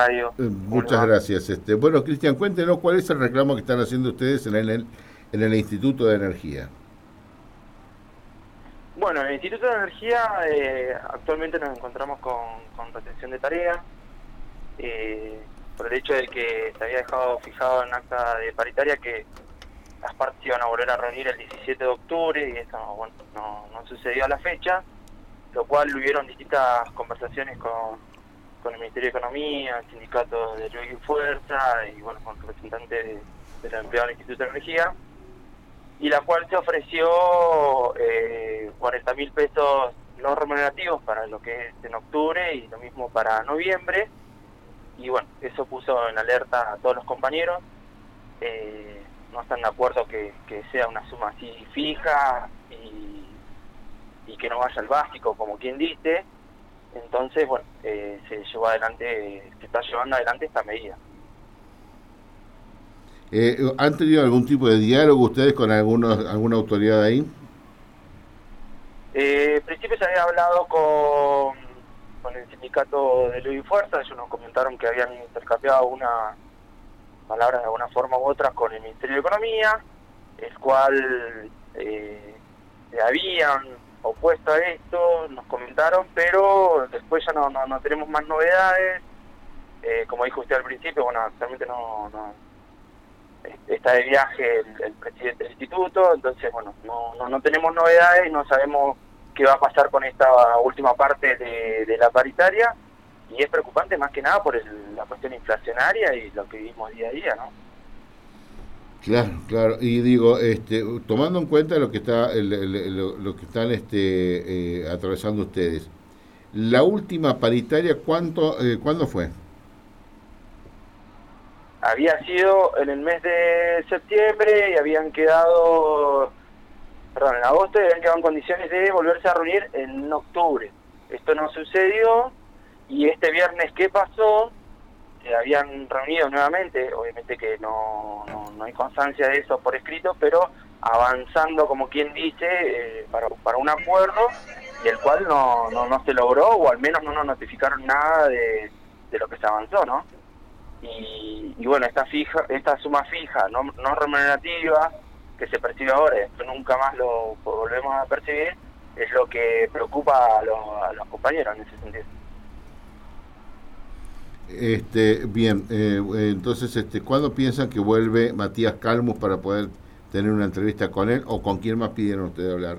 radio. Eh, muchas gracias. Este, bueno, Cristian, cuéntenos cuál es el reclamo que están haciendo ustedes en el, en el Instituto de Energía. Bueno, en el Instituto de Energía eh, actualmente nos encontramos con, con retención de tareas eh, por el hecho de que se había dejado fijado en acta de paritaria que las partes iban a volver a reunir el 17 de octubre y eso bueno, no, no sucedió a la fecha, lo cual hubieron distintas conversaciones con con el Ministerio de Economía, el sindicato de Luz y Fuerza y bueno, con representantes de, de empleados del Instituto de Energía, y la cual se ofreció eh, 40 mil pesos no remunerativos para lo que es en octubre y lo mismo para noviembre. Y bueno, eso puso en alerta a todos los compañeros. Eh, no están de acuerdo que, que, sea una suma así fija y, y que no vaya al básico, como quien dice. Entonces, bueno, eh, se llevó adelante, se está llevando adelante esta medida. Eh, ¿Han tenido algún tipo de diálogo ustedes con algunos, alguna autoridad ahí? Eh, en principio se había hablado con, con el sindicato de Luz y Fuerza, ellos nos comentaron que habían intercambiado una palabras de alguna forma u otra con el Ministerio de Economía, el cual eh, habían opuesto a esto, nos comentaron, pero después ya no, no, no tenemos más novedades. Eh, como dijo usted al principio, bueno, actualmente no, no está de viaje el, presidente del instituto, entonces, bueno, no, no, no tenemos novedades y no sabemos qué va a pasar con esta última parte de, de la paritaria y es preocupante más que nada por el, la cuestión inflacionaria y lo que vivimos día a día, ¿no? Claro, claro. Y digo, este, tomando en cuenta lo que está, el, lo, lo, que están este, eh, atravesando ustedes, la última paritaria, ¿cuánto, eh, ¿cuándo fue? Había sido en el mes de septiembre y habían quedado, perdón, en agosto y habían quedado en condiciones de volverse a reunir en octubre. Esto no sucedió y este viernes, ¿qué pasó? Se habían reunido nuevamente, obviamente que no, no, hay constancia de eso por escrito, pero avanzando, como quien dice, eh, para, para un acuerdo, y el cual no, no, no se logró, o al menos no nos notificaron nada de, de lo que se avanzó, ¿no? Y, bueno, esta fija esta suma fija, no, no remunerativa, que se percibe ahora, esto nunca más lo volvemos a percibir, es lo que preocupa a los, a los compañeros en ese sentido. Este, bien, eh, entonces, este, ¿cuándo piensan que vuelve Matías Calmus para poder tener una entrevista con él o con quién más pidieron ustedes hablar?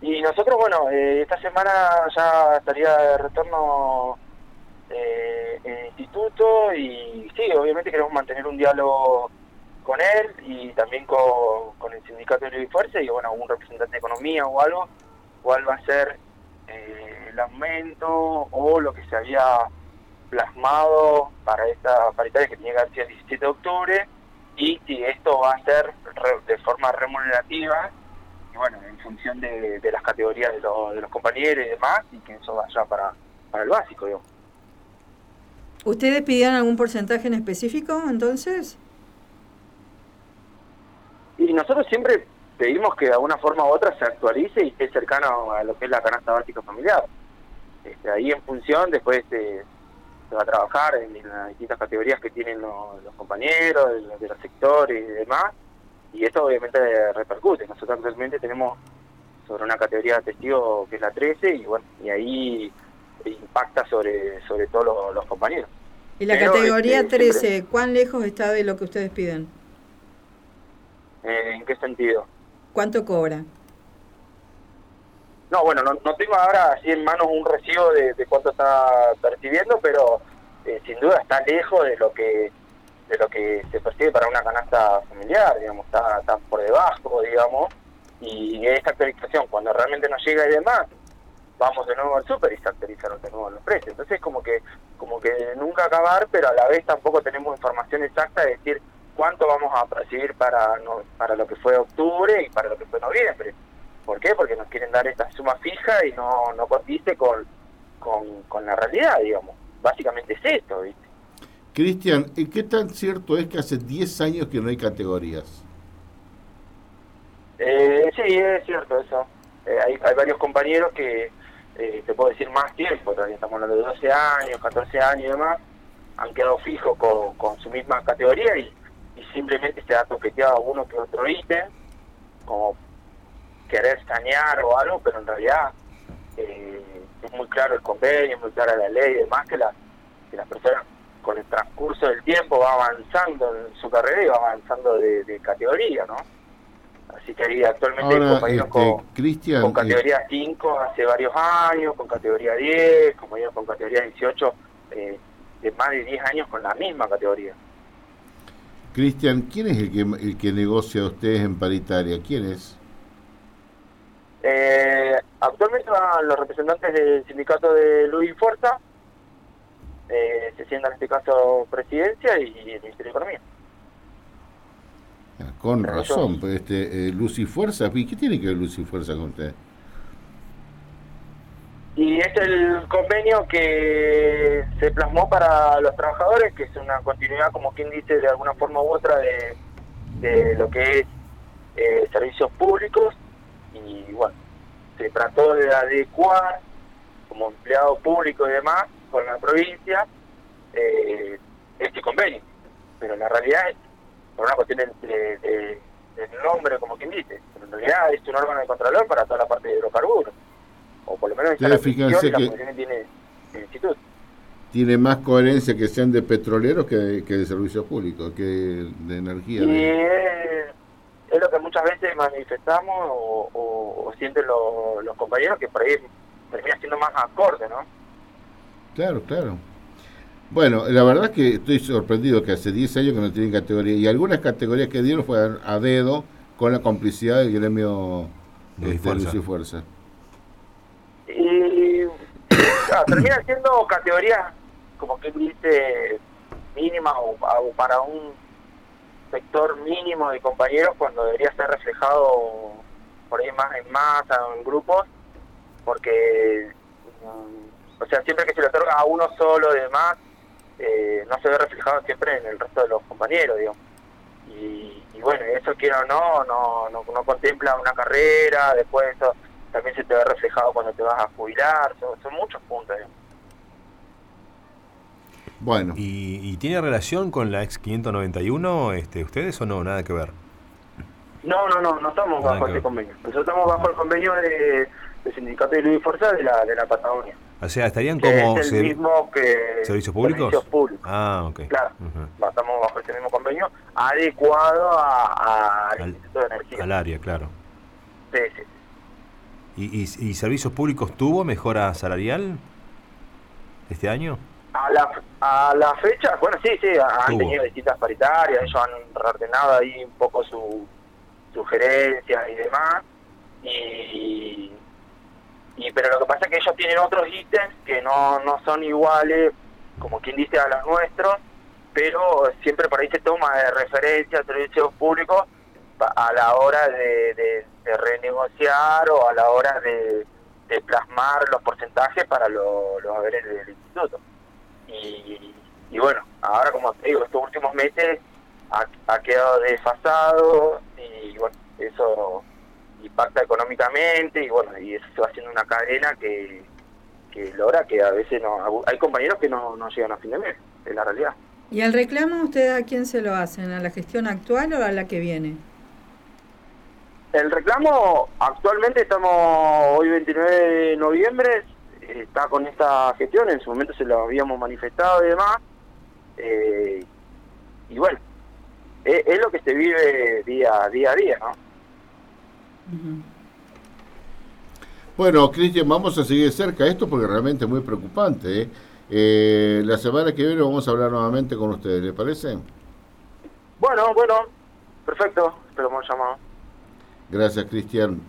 Y nosotros, bueno, eh, esta semana ya estaría de retorno eh, el instituto y sí, obviamente queremos mantener un diálogo con él y también con, el sindicato de y Fuerza y bueno, un representante de economía o algo, cuál va a ser eh, el aumento o lo que se había plasmado para esta paritaria que tenía que sido el 17 de octubre y si esto va a ser de forma remunerativa y bueno, en función de, de las categorías de, lo, de, los compañeros y demás y que eso vaya para, para el básico, digamos. ¿Ustedes pidieron algún porcentaje en específico entonces? Y nosotros siempre pedimos que de alguna forma u otra se actualice y esté cercano a lo que es la canasta básica familiar. Este, ahí en función después se, se va a trabajar en, en, las distintas categorías que tienen los, los compañeros, de los, de los, sectores y demás, y esto obviamente repercute. Nosotros actualmente tenemos sobre una categoría de testigo que es la 13 y bueno, y ahí impacta sobre sobre todos los, los compañeros. ¿Y la Pero categoría este, 13 siempre... cuán lejos está de lo que ustedes piden? ¿En qué sentido? ¿Cuánto cobra? No, bueno, no, no tengo ahora así en manos un recibo de, cuánto está percibiendo, pero eh, sin duda está lejos de lo que de lo que se percibe para una canasta familiar, digamos, está, está por debajo, digamos, y esta actualización, cuando realmente nos llega y demás, vamos de nuevo al súper y se actualizaron de nuevo los precios. Entonces como que como que nunca acabar, pero a la vez tampoco tenemos información exacta de decir cuánto vamos a percibir para no, para lo que fue octubre y para lo que fue noviembre. ¿Por qué? Porque nos quieren dar esta suma fija y no, no contiste con, con, con la realidad, digamos. Básicamente es esto, ¿viste? Cristian, ¿qué tan cierto es que hace 10 años que no hay categorías? Eh, sí, es cierto eso. Eh, hay, hay varios compañeros que, eh, te puedo decir más tiempo, todavía estamos hablando de 12 años, 14 años y demás, han quedado fijos con, con su misma categoría y, y simplemente se ha toqueteado uno que otro ítem, como querer sanear o algo, pero en realidad eh, es muy claro el convenio, es muy clara la ley y demás, que, la, que las personas con el transcurso del tiempo va avanzando en su carrera y va avanzando de, de categoría, ¿no? Así que ahí actualmente Ahora, hay compañeros este, con, con eh, categoría 5 hace varios años, con categoría 10, compañeros con categoría 18 eh, de más de 10 años con la misma categoría. Cristian, ¿quién es el que, el que negocia a ustedes en paritaria? ¿Quién es? Eh, actualmente van los representantes del sindicato de Luz y Fuerza, eh, se sienta en este caso Presidencia y el Ministerio de Economía. Ah, Con Pero razón, yo- pues este, eh, Luz y Fuerza, ¿y qué tiene que ver Luz y Fuerza con usted? Y es el convenio que se plasmó para los trabajadores, que es una continuidad, como quien dice, de alguna forma u otra, de, de lo que es eh, servicios públicos. Y bueno, se trató de adecuar como empleado público y demás con la provincia eh, este convenio. Pero la realidad es, por una cuestión de, de- de- del nombre, como quien dice, pero en realidad es un órgano de contralor para toda la parte de hidrocarburos. O por lo menos esa es la fíjense la que- que tiene el instituto. Tiene más coherencia que sean de petroleros que de, que de servicios públicos, que de energía. Y de- es, es lo que muchas veces manifestamos o, o- o sienten lo- los compañeros que por ahí termina siendo más acorde, ¿no? Claro, claro. Bueno, la verdad es que estoy sorprendido que hace 10 años que no tienen categoría. Y algunas categorías que dieron fueron a dedo con la complicidad del gremio y este, Fuerza. Luz y Fuerza. Y claro, termina siendo categoría, como que dice, mínima o, o para un sector mínimo de compañeros cuando debería ser reflejado por ahí más en masa o en grupos, porque, mm, o sea, siempre que se le otorga a uno solo y demás, eh, no se ve reflejado siempre en el resto de los compañeros, digamos. Y, y bueno, eso quiero o no, no, no, no contempla una carrera, después eso también se te ve reflejado cuando te vas a jubilar, son, son muchos puntos. digamos. Bueno, ¿Y, y tiene relación con la ex 591 este, ustedes o no? Nada que ver. No, no, no, no estamos Nada bajo ver. convenio. Nosotros estamos bajo el convenio de, del Sindicato de Luz y Fuerza de la, de la Patagonia. O sea, estarían como... es el ser- mismo que... ¿Servicios públicos? Servicios públicos. Ah, ok. Claro. Ujú. Estamos bajo ese mismo convenio adecuado a- a- al Al- Instituto de Energía. Al área, claro. Sí, sí. ¿Y, y, y Servicios Públicos tuvo mejora salarial este año? A la, a la fecha, bueno, sí, sí, han tenido distintas paritarias, ellos han reordenado ahí un poco su sugerencias y demás. Y, y pero lo que pasa es que ellos tienen otros ítems que no, no son iguales, como quien dice, a los nuestros, pero siempre por ahí se toma de referencia a servicios públicos a la hora de, de- de renegociar o a la hora de, de plasmar los porcentajes para lo- los haberes del instituto. Y, y bueno, ahora como te digo, estos últimos meses ha, ha quedado desfasado y bueno, eso impacta económicamente y bueno, y eso se va haciendo una cadena que, que logra que a veces no, hay compañeros que no, no llegan a fin de mes, es la realidad. ¿Y el reclamo ustedes a quién se lo hacen? ¿A la gestión actual o a la que viene? El reclamo, actualmente estamos hoy 29 de noviembre, está con esta gestión, en su momento se lo habíamos manifestado y demás, eh, y bueno, es, es lo que se vive día, día a día, ¿no? Bueno, Cristian, vamos a seguir cerca esto porque realmente es muy preocupante. ¿eh? Eh, la semana que viene vamos a hablar nuevamente con ustedes, ¿le parece? Bueno, bueno, perfecto, hayan llamado. Gracias, Cristian.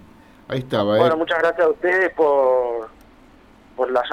Ahí estaba, ¿eh? Bueno, muchas gracias a ustedes por, por la llamada.